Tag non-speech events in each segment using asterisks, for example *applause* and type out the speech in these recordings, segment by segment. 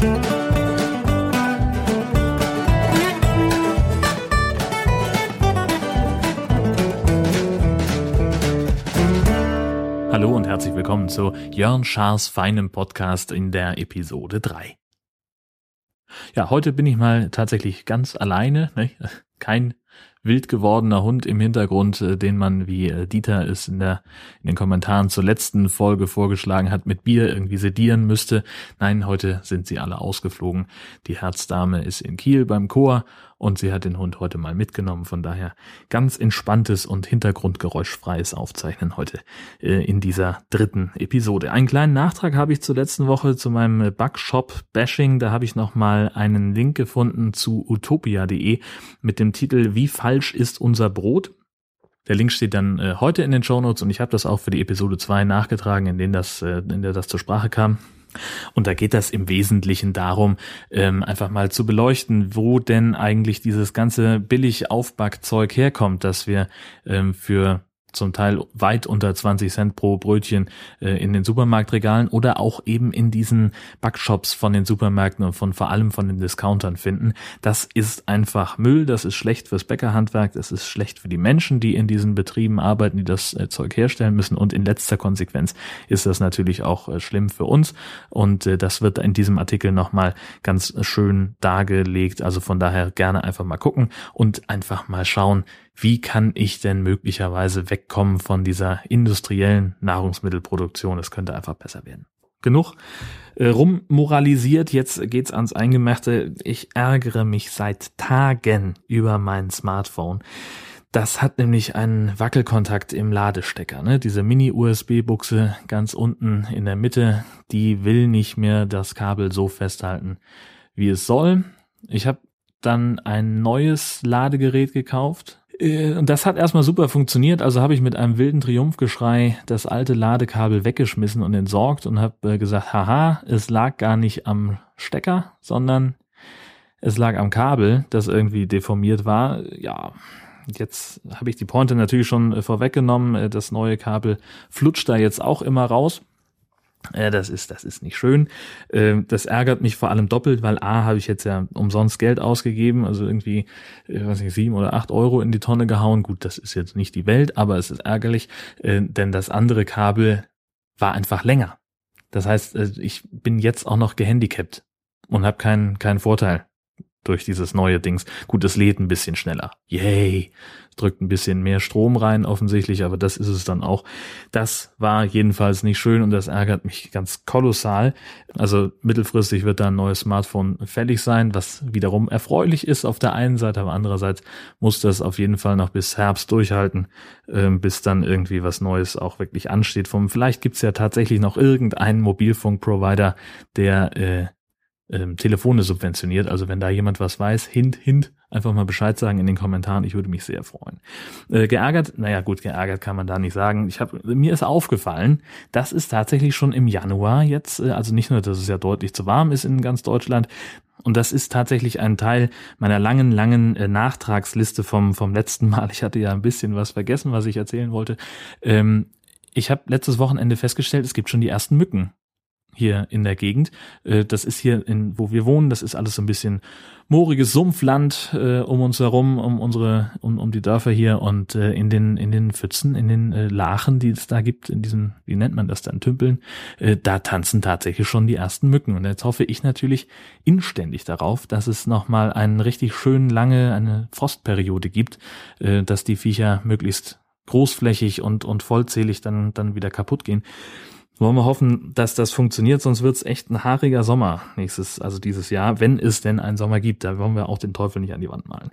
Hallo und herzlich willkommen zu Jörn Schaas feinem Podcast in der Episode 3. Ja, heute bin ich mal tatsächlich ganz alleine, ne? kein wild gewordener Hund im Hintergrund, äh, den man, wie äh, Dieter es in, der, in den Kommentaren zur letzten Folge vorgeschlagen hat, mit Bier irgendwie sedieren müsste. Nein, heute sind sie alle ausgeflogen. Die Herzdame ist in Kiel beim Chor und sie hat den Hund heute mal mitgenommen. Von daher ganz entspanntes und hintergrundgeräuschfreies Aufzeichnen heute äh, in dieser dritten Episode. Einen kleinen Nachtrag habe ich zur letzten Woche zu meinem Bugshop-Bashing. Da habe ich nochmal einen Link gefunden zu utopia.de mit dem Titel Wie falsch ist unser Brot? Der Link steht dann äh, heute in den Show Notes und ich habe das auch für die Episode 2 nachgetragen, in, denen das, äh, in der das zur Sprache kam. Und da geht das im Wesentlichen darum, ähm, einfach mal zu beleuchten, wo denn eigentlich dieses ganze billig Aufbackzeug herkommt, dass wir ähm, für zum Teil weit unter 20 Cent pro Brötchen äh, in den Supermarktregalen oder auch eben in diesen Backshops von den Supermärkten und von vor allem von den Discountern finden. Das ist einfach Müll, das ist schlecht fürs Bäckerhandwerk, das ist schlecht für die Menschen, die in diesen Betrieben arbeiten, die das äh, Zeug herstellen müssen und in letzter Konsequenz ist das natürlich auch äh, schlimm für uns und äh, das wird in diesem Artikel nochmal ganz schön dargelegt. Also von daher gerne einfach mal gucken und einfach mal schauen, wie kann ich denn möglicherweise wegkommen von dieser industriellen Nahrungsmittelproduktion? Es könnte einfach besser werden. Genug äh, rummoralisiert, jetzt geht's ans Eingemachte. Ich ärgere mich seit Tagen über mein Smartphone. Das hat nämlich einen Wackelkontakt im Ladestecker. Ne? Diese Mini-USB-Buchse ganz unten in der Mitte, die will nicht mehr das Kabel so festhalten, wie es soll. Ich habe dann ein neues Ladegerät gekauft, und das hat erstmal super funktioniert. Also habe ich mit einem wilden Triumphgeschrei das alte Ladekabel weggeschmissen und entsorgt und habe äh, gesagt, haha, es lag gar nicht am Stecker, sondern es lag am Kabel, das irgendwie deformiert war. Ja, jetzt habe ich die Pointe natürlich schon äh, vorweggenommen. Das neue Kabel flutscht da jetzt auch immer raus. Ja, das ist, das ist nicht schön. Ähm, das ärgert mich vor allem doppelt, weil A habe ich jetzt ja umsonst Geld ausgegeben, also irgendwie, ich weiß nicht, sieben oder acht Euro in die Tonne gehauen. Gut, das ist jetzt nicht die Welt, aber es ist ärgerlich, äh, denn das andere Kabel war einfach länger. Das heißt, äh, ich bin jetzt auch noch gehandicapt und habe keinen keinen Vorteil durch dieses neue Dings. Gut, es lädt ein bisschen schneller. Yay! Drückt ein bisschen mehr Strom rein, offensichtlich, aber das ist es dann auch. Das war jedenfalls nicht schön und das ärgert mich ganz kolossal. Also mittelfristig wird da ein neues Smartphone fällig sein, was wiederum erfreulich ist auf der einen Seite, aber andererseits muss das auf jeden Fall noch bis Herbst durchhalten, äh, bis dann irgendwie was Neues auch wirklich ansteht. Vom, vielleicht gibt's ja tatsächlich noch irgendeinen Mobilfunkprovider, der äh, ähm, Telefone subventioniert. Also wenn da jemand was weiß, hint, hint, einfach mal Bescheid sagen in den Kommentaren. Ich würde mich sehr freuen. Äh, geärgert, naja gut, geärgert kann man da nicht sagen. Ich habe mir ist aufgefallen, dass es tatsächlich schon im Januar jetzt, äh, also nicht nur, dass es ja deutlich zu warm ist in ganz Deutschland, und das ist tatsächlich ein Teil meiner langen, langen äh, Nachtragsliste vom, vom letzten Mal. Ich hatte ja ein bisschen was vergessen, was ich erzählen wollte. Ähm, ich habe letztes Wochenende festgestellt, es gibt schon die ersten Mücken hier in der Gegend. Äh, das ist hier, in, wo wir wohnen, das ist alles so ein bisschen mooriges Sumpfland äh, um uns herum, um unsere, um, um die Dörfer hier und äh, in den in den Pfützen, in den äh, Lachen, die es da gibt, in diesen, wie nennt man das dann, Tümpeln, äh, da tanzen tatsächlich schon die ersten Mücken. Und jetzt hoffe ich natürlich inständig darauf, dass es nochmal eine richtig schön lange, eine Frostperiode gibt, äh, dass die Viecher möglichst großflächig und, und vollzählig dann, dann wieder kaputt gehen. Wollen wir hoffen, dass das funktioniert, sonst wird's echt ein haariger Sommer nächstes, also dieses Jahr, wenn es denn einen Sommer gibt. Da wollen wir auch den Teufel nicht an die Wand malen.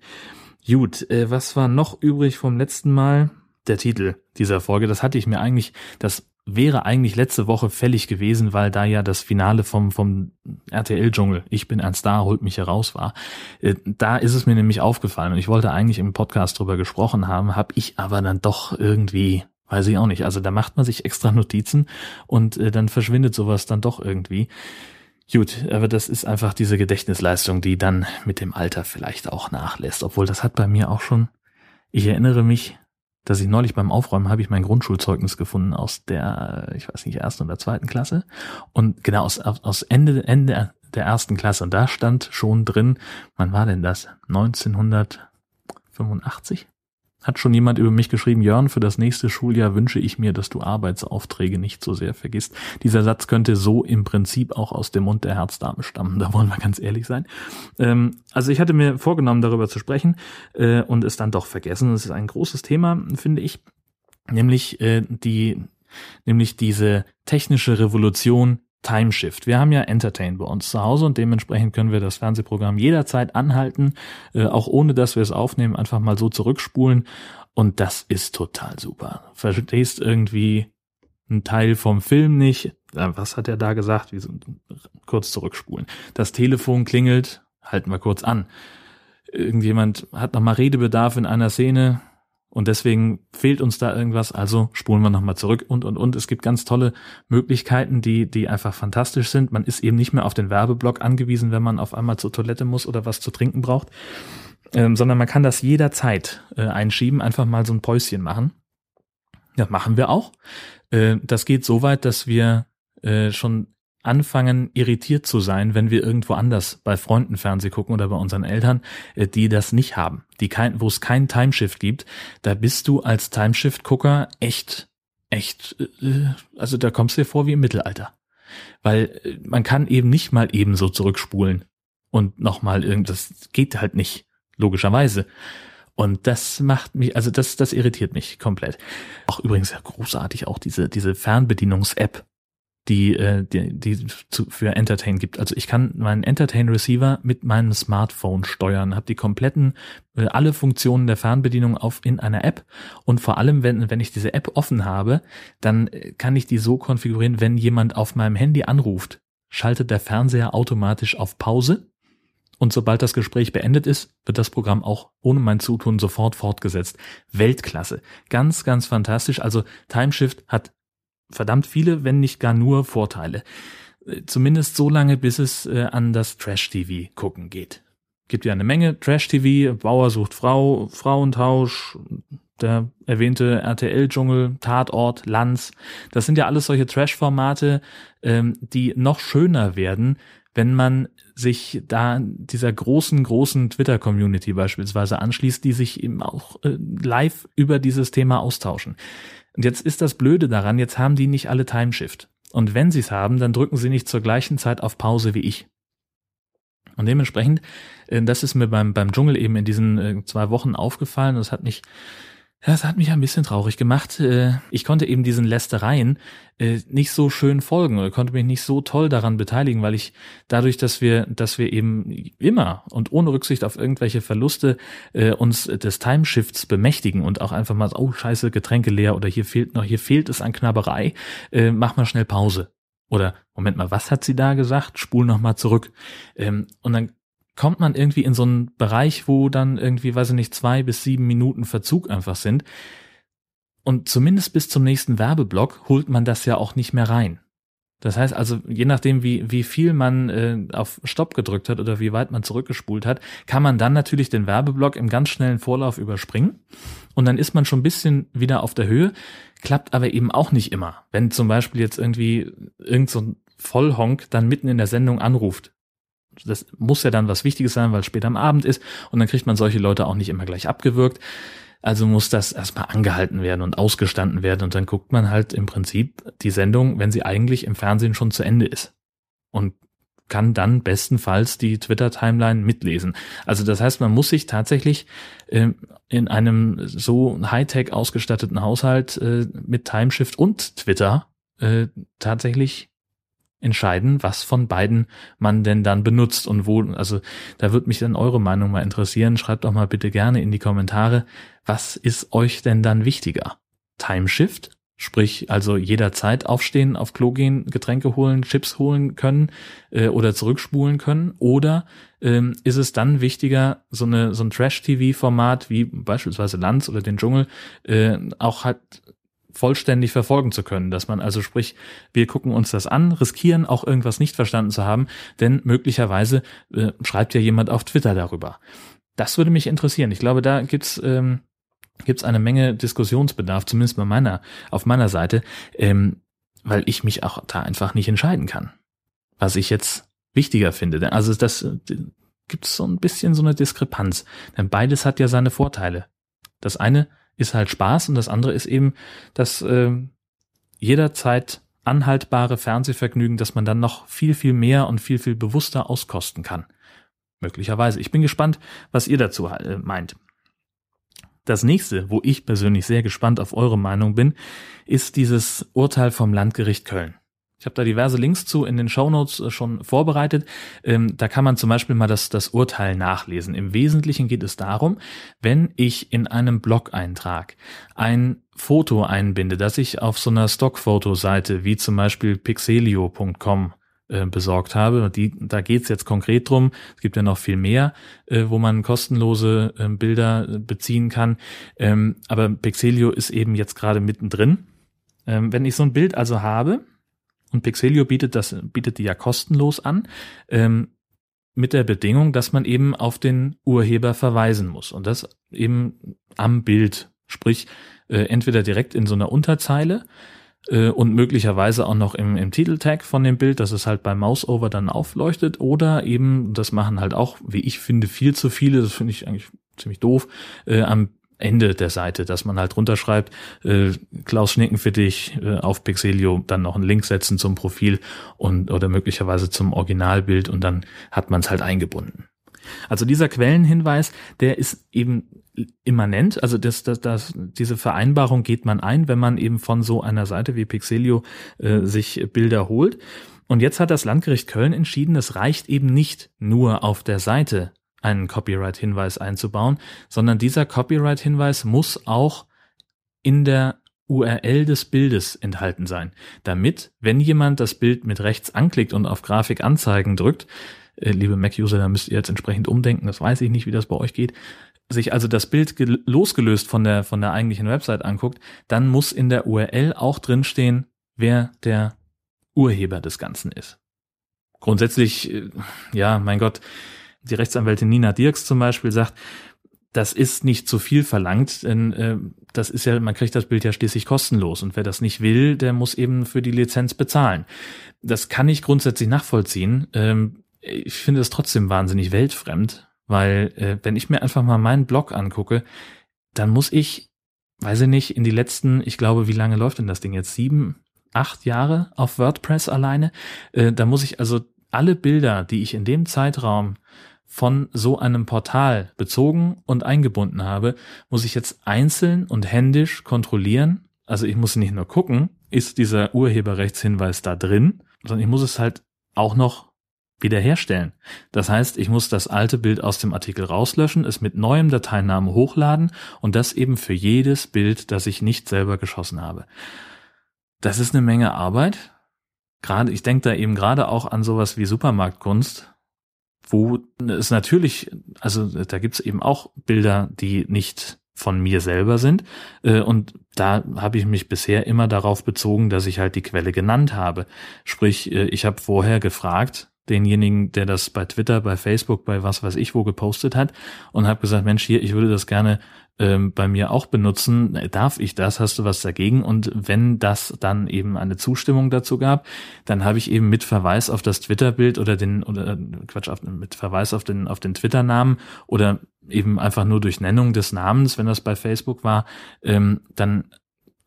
Gut, äh, was war noch übrig vom letzten Mal? Der Titel dieser Folge, das hatte ich mir eigentlich, das wäre eigentlich letzte Woche fällig gewesen, weil da ja das Finale vom, vom RTL-Dschungel, ich bin ein Star, holt mich heraus war. Äh, da ist es mir nämlich aufgefallen und ich wollte eigentlich im Podcast drüber gesprochen haben, habe ich aber dann doch irgendwie Weiß ich auch nicht. Also da macht man sich extra Notizen und äh, dann verschwindet sowas dann doch irgendwie. Gut, aber das ist einfach diese Gedächtnisleistung, die dann mit dem Alter vielleicht auch nachlässt. Obwohl das hat bei mir auch schon, ich erinnere mich, dass ich neulich beim Aufräumen habe ich mein Grundschulzeugnis gefunden aus der, ich weiß nicht, ersten oder zweiten Klasse. Und genau aus, aus Ende, Ende der ersten Klasse. Und da stand schon drin, wann war denn das? 1985? Hat schon jemand über mich geschrieben, Jörn, für das nächste Schuljahr wünsche ich mir, dass du Arbeitsaufträge nicht so sehr vergisst. Dieser Satz könnte so im Prinzip auch aus dem Mund der Herzdame stammen, *laughs* da wollen wir ganz ehrlich sein. Ähm, also ich hatte mir vorgenommen, darüber zu sprechen äh, und es dann doch vergessen. Das ist ein großes Thema, finde ich, nämlich äh, die, nämlich diese technische Revolution Timeshift. Wir haben ja Entertain bei uns zu Hause und dementsprechend können wir das Fernsehprogramm jederzeit anhalten, äh, auch ohne dass wir es aufnehmen, einfach mal so zurückspulen und das ist total super. Verstehst irgendwie einen Teil vom Film nicht. Was hat er da gesagt? Wie so, kurz zurückspulen. Das Telefon klingelt, halten wir kurz an. Irgendjemand hat nochmal Redebedarf in einer Szene, und deswegen fehlt uns da irgendwas, also spulen wir nochmal zurück und, und, und. Es gibt ganz tolle Möglichkeiten, die, die einfach fantastisch sind. Man ist eben nicht mehr auf den Werbeblock angewiesen, wenn man auf einmal zur Toilette muss oder was zu trinken braucht, ähm, sondern man kann das jederzeit äh, einschieben, einfach mal so ein Päuschen machen. Das machen wir auch. Äh, das geht so weit, dass wir äh, schon anfangen, irritiert zu sein, wenn wir irgendwo anders bei Freunden Fernseh gucken oder bei unseren Eltern, äh, die das nicht haben, die kein, wo es keinen Timeshift gibt, da bist du als Timeshift-Gucker echt, echt, äh, also da kommst du dir vor wie im Mittelalter. Weil äh, man kann eben nicht mal eben so zurückspulen und nochmal irgendwas, geht halt nicht, logischerweise. Und das macht mich, also das, das irritiert mich komplett. Auch übrigens ja großartig auch diese, diese Fernbedienungs-App, die, äh, die, die zu, für Entertain gibt. Also ich kann meinen Entertain Receiver mit meinem Smartphone steuern, habe die kompletten, äh, alle Funktionen der Fernbedienung auf in einer App und vor allem, wenn, wenn ich diese App offen habe, dann äh, kann ich die so konfigurieren, wenn jemand auf meinem Handy anruft, schaltet der Fernseher automatisch auf Pause und sobald das Gespräch beendet ist, wird das Programm auch ohne mein Zutun sofort fortgesetzt. Weltklasse. Ganz, ganz fantastisch. Also Timeshift hat verdammt viele, wenn nicht gar nur Vorteile. Äh, zumindest so lange, bis es äh, an das Trash-TV gucken geht. Gibt ja eine Menge Trash-TV, Bauer sucht Frau, Frauentausch, der erwähnte RTL-Dschungel, Tatort, Lanz. Das sind ja alles solche Trash-Formate, ähm, die noch schöner werden, wenn man sich da dieser großen, großen Twitter-Community beispielsweise anschließt, die sich eben auch äh, live über dieses Thema austauschen. Und jetzt ist das Blöde daran, jetzt haben die nicht alle Timeshift. Und wenn sie es haben, dann drücken sie nicht zur gleichen Zeit auf Pause wie ich. Und dementsprechend, äh, das ist mir beim, beim Dschungel eben in diesen äh, zwei Wochen aufgefallen. Das hat mich das hat mich ein bisschen traurig gemacht. Äh, ich konnte eben diesen Lästereien äh, nicht so schön folgen oder konnte mich nicht so toll daran beteiligen, weil ich dadurch, dass wir, dass wir eben immer und ohne Rücksicht auf irgendwelche Verluste äh, uns des Timeshifts bemächtigen und auch einfach mal, oh scheiße, Getränke leer oder hier fehlt noch, hier fehlt es an Knabberei, mach mal schnell Pause. Oder Moment mal, was hat sie da gesagt? Spul noch mal zurück. Ähm, und dann kommt man irgendwie in so einen Bereich, wo dann irgendwie, weiß ich nicht, zwei bis sieben Minuten Verzug einfach sind. Und zumindest bis zum nächsten Werbeblock holt man das ja auch nicht mehr rein. Das heißt also, je nachdem, wie, wie viel man äh, auf Stopp gedrückt hat oder wie weit man zurückgespult hat, kann man dann natürlich den Werbeblock im ganz schnellen Vorlauf überspringen. Und dann ist man schon ein bisschen wieder auf der Höhe, klappt aber eben auch nicht immer. Wenn zum Beispiel jetzt irgendwie irgend so ein Vollhonk dann mitten in der Sendung anruft, das muss ja dann was Wichtiges sein, weil es später am Abend ist und dann kriegt man solche Leute auch nicht immer gleich abgewürgt. Also muss das erstmal angehalten werden und ausgestanden werden und dann guckt man halt im Prinzip die Sendung, wenn sie eigentlich im Fernsehen schon zu Ende ist. Und kann dann bestenfalls die Twitter-Timeline mitlesen. Also das heißt, man muss sich tatsächlich äh, in einem so Hightech ausgestatteten Haushalt äh, mit Timeshift und Twitter äh, tatsächlich entscheiden, was von beiden man denn dann benutzt und wo, also da wird mich dann eure Meinung mal interessieren. Schreibt doch mal bitte gerne in die Kommentare, was ist euch denn dann wichtiger? Timeshift, sprich also jederzeit aufstehen, auf Klo gehen, Getränke holen, Chips holen können äh, oder zurückspulen können oder ähm, ist es dann wichtiger, so eine so ein Trash-TV-Format wie beispielsweise Lanz oder den Dschungel äh, auch halt vollständig verfolgen zu können. Dass man also sprich, wir gucken uns das an, riskieren auch irgendwas nicht verstanden zu haben, denn möglicherweise äh, schreibt ja jemand auf Twitter darüber. Das würde mich interessieren. Ich glaube, da gibt's ähm, gibt's eine Menge Diskussionsbedarf, zumindest bei meiner auf meiner Seite, ähm, weil ich mich auch da einfach nicht entscheiden kann, was ich jetzt wichtiger finde. Also das gibt es so ein bisschen so eine Diskrepanz. Denn beides hat ja seine Vorteile. Das eine ist halt Spaß und das andere ist eben das äh, jederzeit anhaltbare Fernsehvergnügen, dass man dann noch viel, viel mehr und viel, viel bewusster auskosten kann. Möglicherweise. Ich bin gespannt, was ihr dazu äh, meint. Das nächste, wo ich persönlich sehr gespannt auf eure Meinung bin, ist dieses Urteil vom Landgericht Köln. Ich habe da diverse Links zu in den Shownotes äh, schon vorbereitet. Ähm, da kann man zum Beispiel mal das, das Urteil nachlesen. Im Wesentlichen geht es darum, wenn ich in einem Blog-Eintrag ein Foto einbinde, das ich auf so einer Stockfotoseite wie zum Beispiel pixelio.com äh, besorgt habe. Die, da geht's jetzt konkret drum. Es gibt ja noch viel mehr, äh, wo man kostenlose äh, Bilder äh, beziehen kann. Ähm, aber Pixelio ist eben jetzt gerade mittendrin. Ähm, wenn ich so ein Bild also habe, und Pixelio bietet das, bietet die ja kostenlos an, ähm, mit der Bedingung, dass man eben auf den Urheber verweisen muss. Und das eben am Bild. Sprich, äh, entweder direkt in so einer Unterzeile äh, und möglicherweise auch noch im, im Titeltag von dem Bild, dass es halt beim Mouseover dann aufleuchtet oder eben, das machen halt auch, wie ich finde, viel zu viele, das finde ich eigentlich ziemlich doof, äh, am Ende der Seite, dass man halt runterschreibt, äh, Klaus Schnicken für dich äh, auf Pixelio, dann noch einen Link setzen zum Profil und oder möglicherweise zum Originalbild und dann hat man es halt eingebunden. Also dieser Quellenhinweis, der ist eben immanent, also das, das, das, diese Vereinbarung geht man ein, wenn man eben von so einer Seite wie Pixelio äh, sich Bilder holt. Und jetzt hat das Landgericht Köln entschieden, es reicht eben nicht nur auf der Seite einen Copyright-Hinweis einzubauen, sondern dieser Copyright-Hinweis muss auch in der URL des Bildes enthalten sein, damit, wenn jemand das Bild mit rechts anklickt und auf Grafik anzeigen drückt, äh, liebe Mac-User, da müsst ihr jetzt entsprechend umdenken, das weiß ich nicht, wie das bei euch geht, sich also das Bild losgelöst von der, von der eigentlichen Website anguckt, dann muss in der URL auch drinstehen, wer der Urheber des Ganzen ist. Grundsätzlich, äh, ja, mein Gott, die Rechtsanwältin Nina Dirks zum Beispiel sagt, das ist nicht zu viel verlangt, denn äh, das ist ja, man kriegt das Bild ja schließlich kostenlos und wer das nicht will, der muss eben für die Lizenz bezahlen. Das kann ich grundsätzlich nachvollziehen. Ähm, ich finde es trotzdem wahnsinnig weltfremd, weil äh, wenn ich mir einfach mal meinen Blog angucke, dann muss ich, weiß ich nicht, in die letzten, ich glaube, wie lange läuft denn das Ding jetzt? Sieben, acht Jahre auf WordPress alleine? Äh, da muss ich also alle Bilder, die ich in dem Zeitraum von so einem Portal bezogen und eingebunden habe, muss ich jetzt einzeln und händisch kontrollieren. Also ich muss nicht nur gucken, ist dieser Urheberrechtshinweis da drin, sondern ich muss es halt auch noch wiederherstellen. Das heißt, ich muss das alte Bild aus dem Artikel rauslöschen, es mit neuem Dateinamen hochladen und das eben für jedes Bild, das ich nicht selber geschossen habe. Das ist eine Menge Arbeit. Gerade, ich denke da eben gerade auch an sowas wie Supermarktkunst, wo es natürlich, also da gibt's eben auch Bilder, die nicht von mir selber sind. Äh, und da habe ich mich bisher immer darauf bezogen, dass ich halt die Quelle genannt habe. Sprich, äh, ich habe vorher gefragt, denjenigen, der das bei Twitter, bei Facebook, bei was weiß ich wo gepostet hat und habe gesagt, Mensch, hier, ich würde das gerne ähm, bei mir auch benutzen. Darf ich das? Hast du was dagegen? Und wenn das dann eben eine Zustimmung dazu gab, dann habe ich eben mit Verweis auf das Twitter-Bild oder den oder äh, Quatsch auf, mit Verweis auf den auf den Twitter-Namen oder eben einfach nur durch Nennung des Namens, wenn das bei Facebook war, ähm, dann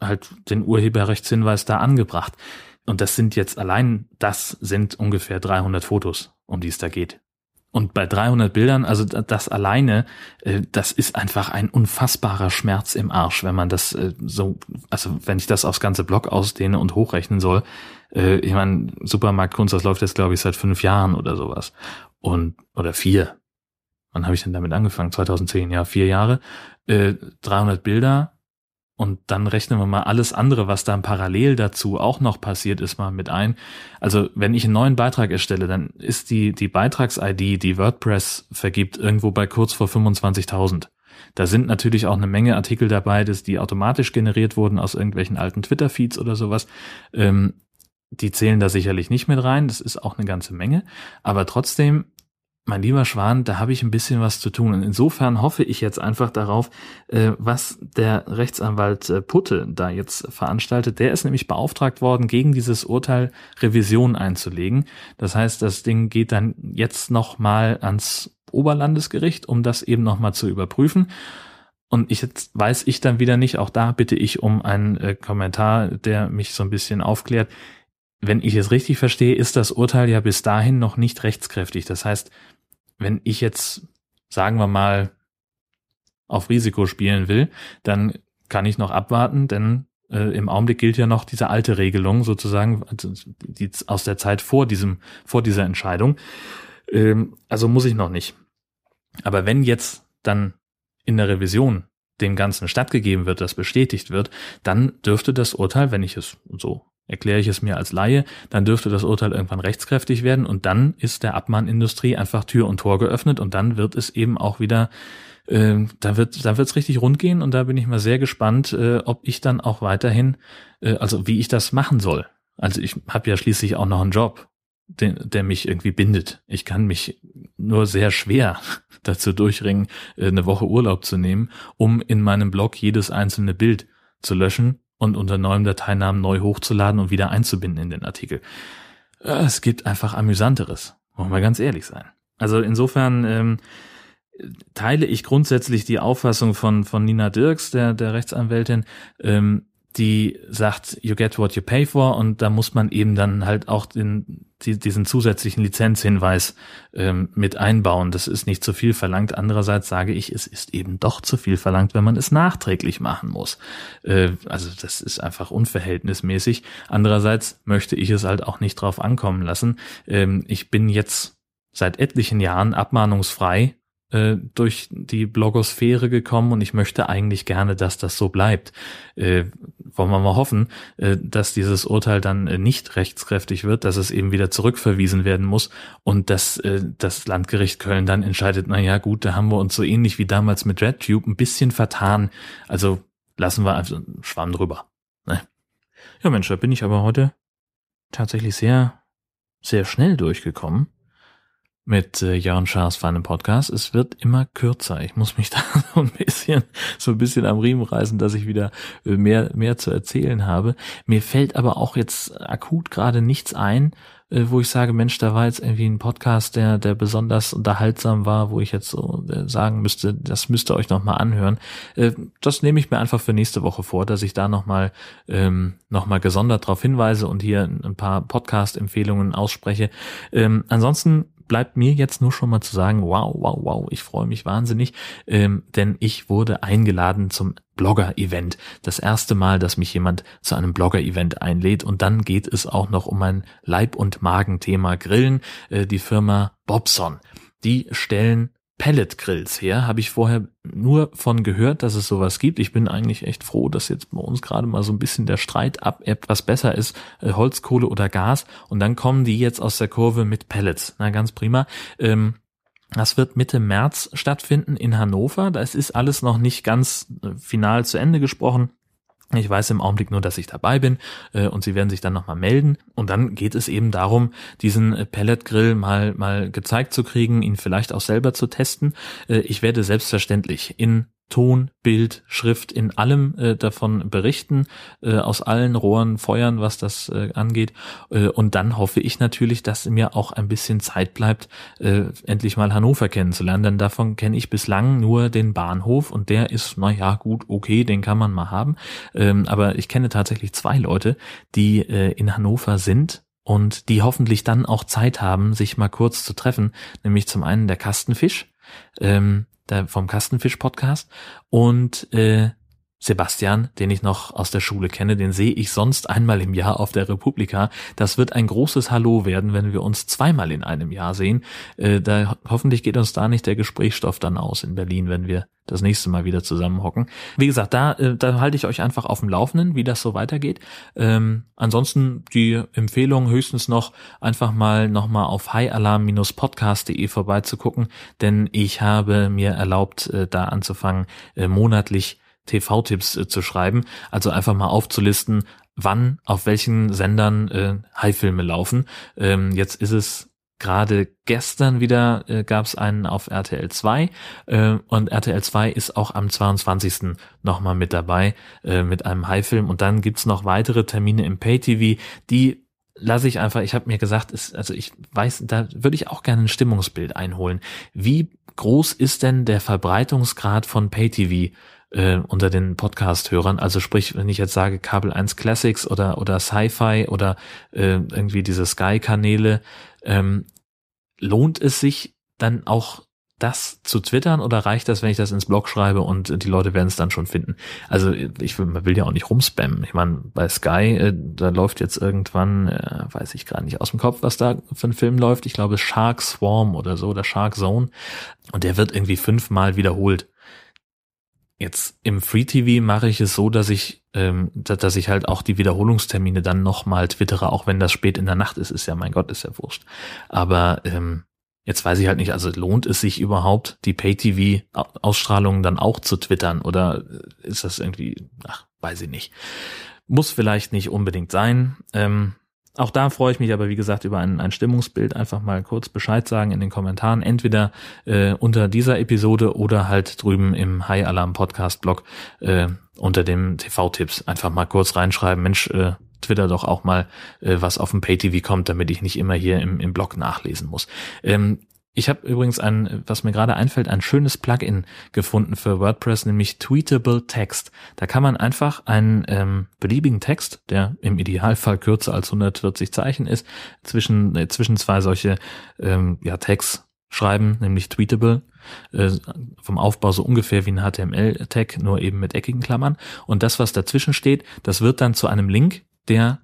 halt den Urheberrechtshinweis da angebracht. Und das sind jetzt allein, das sind ungefähr 300 Fotos, um die es da geht. Und bei 300 Bildern, also das alleine, äh, das ist einfach ein unfassbarer Schmerz im Arsch, wenn man das äh, so, also wenn ich das aufs ganze Blog ausdehne und hochrechnen soll. Äh, ich meine, Supermarktkunst, das läuft jetzt glaube ich seit fünf Jahren oder sowas. Und, oder vier. Wann habe ich denn damit angefangen? 2010, ja, vier Jahre. 300 Bilder, und dann rechnen wir mal alles andere, was dann parallel dazu auch noch passiert ist, mal mit ein. Also wenn ich einen neuen Beitrag erstelle, dann ist die, die Beitrags-ID, die WordPress vergibt, irgendwo bei kurz vor 25.000. Da sind natürlich auch eine Menge Artikel dabei, dass die automatisch generiert wurden aus irgendwelchen alten Twitter-Feeds oder sowas. Ähm, die zählen da sicherlich nicht mit rein. Das ist auch eine ganze Menge. Aber trotzdem mein lieber Schwan, da habe ich ein bisschen was zu tun. Und insofern hoffe ich jetzt einfach darauf, äh, was der Rechtsanwalt äh, Putte da jetzt veranstaltet. Der ist nämlich beauftragt worden, gegen dieses Urteil Revision einzulegen. Das heißt, das Ding geht dann jetzt nochmal ans Oberlandesgericht, um das eben nochmal zu überprüfen. Und ich jetzt weiß ich dann wieder nicht, auch da bitte ich um einen äh, Kommentar, der mich so ein bisschen aufklärt. Wenn ich es richtig verstehe, ist das Urteil ja bis dahin noch nicht rechtskräftig. Das heißt, wenn ich jetzt, sagen wir mal, auf Risiko spielen will, dann kann ich noch abwarten, denn äh, im Augenblick gilt ja noch diese alte Regelung sozusagen, also die aus der Zeit vor diesem, vor dieser Entscheidung. Ähm, also muss ich noch nicht. Aber wenn jetzt dann in der Revision dem Ganzen stattgegeben wird, das bestätigt wird, dann dürfte das Urteil, wenn ich es so erkläre ich es mir als Laie, dann dürfte das Urteil irgendwann rechtskräftig werden und dann ist der Abmahnindustrie einfach Tür und Tor geöffnet und dann wird es eben auch wieder äh, da wird da wird's richtig rund gehen und da bin ich mal sehr gespannt, äh, ob ich dann auch weiterhin, äh, also wie ich das machen soll. Also ich habe ja schließlich auch noch einen Job, den, der mich irgendwie bindet. Ich kann mich nur sehr schwer *laughs* dazu durchringen, äh, eine Woche Urlaub zu nehmen, um in meinem Blog jedes einzelne Bild zu löschen und unter neuem Dateinamen neu hochzuladen und wieder einzubinden in den Artikel. Es gibt einfach amüsanteres, wollen wir ganz ehrlich sein. Also insofern ähm, teile ich grundsätzlich die Auffassung von von Nina Dirks, der der Rechtsanwältin, ähm, die sagt, you get what you pay for und da muss man eben dann halt auch den, die, diesen zusätzlichen Lizenzhinweis ähm, mit einbauen. Das ist nicht zu viel verlangt. Andererseits sage ich, es ist eben doch zu viel verlangt, wenn man es nachträglich machen muss. Äh, also das ist einfach unverhältnismäßig. Andererseits möchte ich es halt auch nicht drauf ankommen lassen. Ähm, ich bin jetzt seit etlichen Jahren abmahnungsfrei äh, durch die Blogosphäre gekommen und ich möchte eigentlich gerne, dass das so bleibt. Äh, wollen wir mal hoffen, äh, dass dieses Urteil dann äh, nicht rechtskräftig wird, dass es eben wieder zurückverwiesen werden muss und dass äh, das Landgericht Köln dann entscheidet, na ja, gut, da haben wir uns so ähnlich wie damals mit RedTube ein bisschen vertan. Also lassen wir einfach einen Schwamm drüber. Ne? Ja, Mensch, da bin ich aber heute tatsächlich sehr, sehr schnell durchgekommen mit äh, Jörn Schaas feinem Podcast. Es wird immer kürzer. Ich muss mich *laughs* da so ein bisschen, so ein bisschen am Riemen reißen, dass ich wieder äh, mehr, mehr zu erzählen habe. Mir fällt aber auch jetzt akut gerade nichts ein, äh, wo ich sage, Mensch, da war jetzt irgendwie ein Podcast, der, der besonders unterhaltsam war, wo ich jetzt so äh, sagen müsste, das müsst ihr euch nochmal anhören. Äh, das nehme ich mir einfach für nächste Woche vor, dass ich da nochmal ähm, noch gesondert darauf hinweise und hier ein paar Podcast-Empfehlungen ausspreche. Ähm, ansonsten bleibt mir jetzt nur schon mal zu sagen, wow, wow, wow, ich freue mich wahnsinnig, ähm, denn ich wurde eingeladen zum Blogger-Event. Das erste Mal, dass mich jemand zu einem Blogger-Event einlädt und dann geht es auch noch um ein Leib- und Magenthema Grillen. Äh, die Firma Bobson, die stellen Pellet-Grills her. Habe ich vorher nur von gehört, dass es sowas gibt. Ich bin eigentlich echt froh, dass jetzt bei uns gerade mal so ein bisschen der Streit ab etwas besser ist, äh, Holzkohle oder Gas. Und dann kommen die jetzt aus der Kurve mit Pellets. Na, ganz prima. Ähm, das wird Mitte März stattfinden in Hannover. Das ist alles noch nicht ganz äh, final zu Ende gesprochen. Ich weiß im Augenblick nur, dass ich dabei bin äh, und sie werden sich dann nochmal melden. Und dann geht es eben darum, diesen äh, Pelletgrill mal, mal gezeigt zu kriegen, ihn vielleicht auch selber zu testen. Äh, ich werde selbstverständlich in Ton, Bild, Schrift in allem äh, davon berichten, äh, aus allen Rohren feuern, was das äh, angeht. Äh, und dann hoffe ich natürlich, dass mir auch ein bisschen Zeit bleibt, äh, endlich mal Hannover kennenzulernen. Denn davon kenne ich bislang nur den Bahnhof und der ist, na ja, gut, okay, den kann man mal haben. Ähm, aber ich kenne tatsächlich zwei Leute, die äh, in Hannover sind und die hoffentlich dann auch Zeit haben, sich mal kurz zu treffen. Nämlich zum einen der Kastenfisch. Ähm, vom Kastenfisch-Podcast. Und äh, Sebastian, den ich noch aus der Schule kenne, den sehe ich sonst einmal im Jahr auf der Republika. Das wird ein großes Hallo werden, wenn wir uns zweimal in einem Jahr sehen. Äh, da hoffentlich geht uns da nicht der Gesprächsstoff dann aus in Berlin, wenn wir das nächste Mal wieder zusammenhocken. Wie gesagt, da, äh, da halte ich euch einfach auf dem Laufenden, wie das so weitergeht. Ähm, ansonsten die Empfehlung höchstens noch einfach mal nochmal auf highalarm-podcast.de vorbeizugucken, denn ich habe mir erlaubt, äh, da anzufangen, äh, monatlich TV-Tipps äh, zu schreiben. Also einfach mal aufzulisten, wann auf welchen Sendern äh, High-Filme laufen. Ähm, jetzt ist es gerade gestern wieder äh, gab es einen auf RTL 2 äh, und RTL 2 ist auch am 22. nochmal mit dabei äh, mit einem High-Film und dann gibt's noch weitere Termine im Pay-TV, die lasse ich einfach, ich habe mir gesagt, ist, also ich weiß, da würde ich auch gerne ein Stimmungsbild einholen. Wie groß ist denn der Verbreitungsgrad von Pay-TV äh, unter den Podcast-Hörern? Also sprich, wenn ich jetzt sage Kabel 1 Classics oder, oder Sci-Fi oder äh, irgendwie diese Sky-Kanäle, ähm, lohnt es sich dann auch das zu twittern oder reicht das, wenn ich das ins Blog schreibe und die Leute werden es dann schon finden? Also ich will, man will ja auch nicht rumspammen. Ich meine, bei Sky, äh, da läuft jetzt irgendwann, äh, weiß ich gerade nicht aus dem Kopf, was da für ein Film läuft. Ich glaube Shark Swarm oder so, oder Shark Zone. Und der wird irgendwie fünfmal wiederholt. Jetzt im Free TV mache ich es so, dass ich, ähm, dass ich halt auch die Wiederholungstermine dann nochmal twittere, auch wenn das spät in der Nacht ist, ist ja mein Gott, ist ja wurscht. Aber ähm, Jetzt weiß ich halt nicht, also lohnt es sich überhaupt, die Pay-TV-Ausstrahlungen dann auch zu twittern oder ist das irgendwie, ach, weiß ich nicht. Muss vielleicht nicht unbedingt sein. Ähm, auch da freue ich mich aber, wie gesagt, über ein, ein Stimmungsbild. Einfach mal kurz Bescheid sagen in den Kommentaren. Entweder äh, unter dieser Episode oder halt drüben im High Alarm Podcast Blog äh, unter dem TV-Tipps. Einfach mal kurz reinschreiben, Mensch, äh, Twitter doch auch mal, äh, was auf dem Pay-TV kommt, damit ich nicht immer hier im, im Blog nachlesen muss. Ähm, ich habe übrigens ein, was mir gerade einfällt, ein schönes Plugin gefunden für WordPress, nämlich Tweetable Text. Da kann man einfach einen ähm, beliebigen Text, der im Idealfall kürzer als 140 Zeichen ist, zwischen, äh, zwischen zwei solche ähm, ja, Tags schreiben, nämlich Tweetable, äh, vom Aufbau so ungefähr wie ein HTML-Tag, nur eben mit eckigen Klammern. Und das, was dazwischen steht, das wird dann zu einem Link, der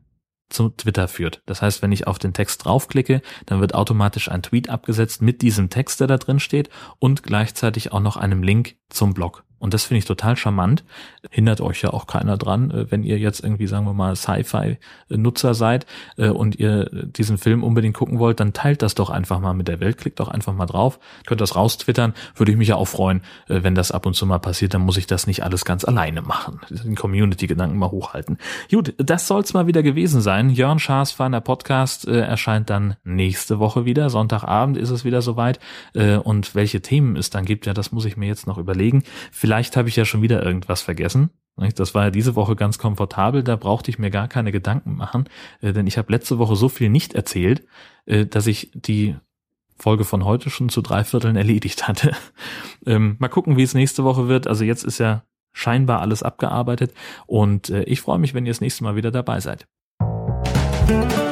zu Twitter führt. Das heißt, wenn ich auf den Text draufklicke, dann wird automatisch ein Tweet abgesetzt mit diesem Text, der da drin steht und gleichzeitig auch noch einem Link zum Blog. Und das finde ich total charmant. Hindert euch ja auch keiner dran, äh, wenn ihr jetzt irgendwie, sagen wir mal, Sci-Fi-Nutzer seid äh, und ihr diesen Film unbedingt gucken wollt, dann teilt das doch einfach mal mit der Welt. Klickt doch einfach mal drauf. Könnt das raustwittern. Würde ich mich ja auch freuen, äh, wenn das ab und zu mal passiert. Dann muss ich das nicht alles ganz alleine machen. Den Community-Gedanken mal hochhalten. Gut, das soll's mal wieder gewesen sein. Jörn Schaas feiner Podcast erscheint dann nächste Woche wieder. Sonntagabend ist es wieder soweit. und welche Themen es dann gibt, ja, das muss ich mir jetzt noch überlegen. Vielleicht habe ich ja schon wieder irgendwas vergessen. Das war ja diese Woche ganz komfortabel, da brauchte ich mir gar keine Gedanken machen, äh, denn ich habe letzte Woche so viel nicht erzählt, äh, dass ich die Folge von heute schon zu drei Vierteln erledigt hatte. *laughs* Ähm, mal gucken, wie es nächste Woche wird. Also jetzt ist ja scheinbar alles abgearbeitet und äh, ich freue mich, wenn ihr das nächste Mal wieder dabei seid. Musik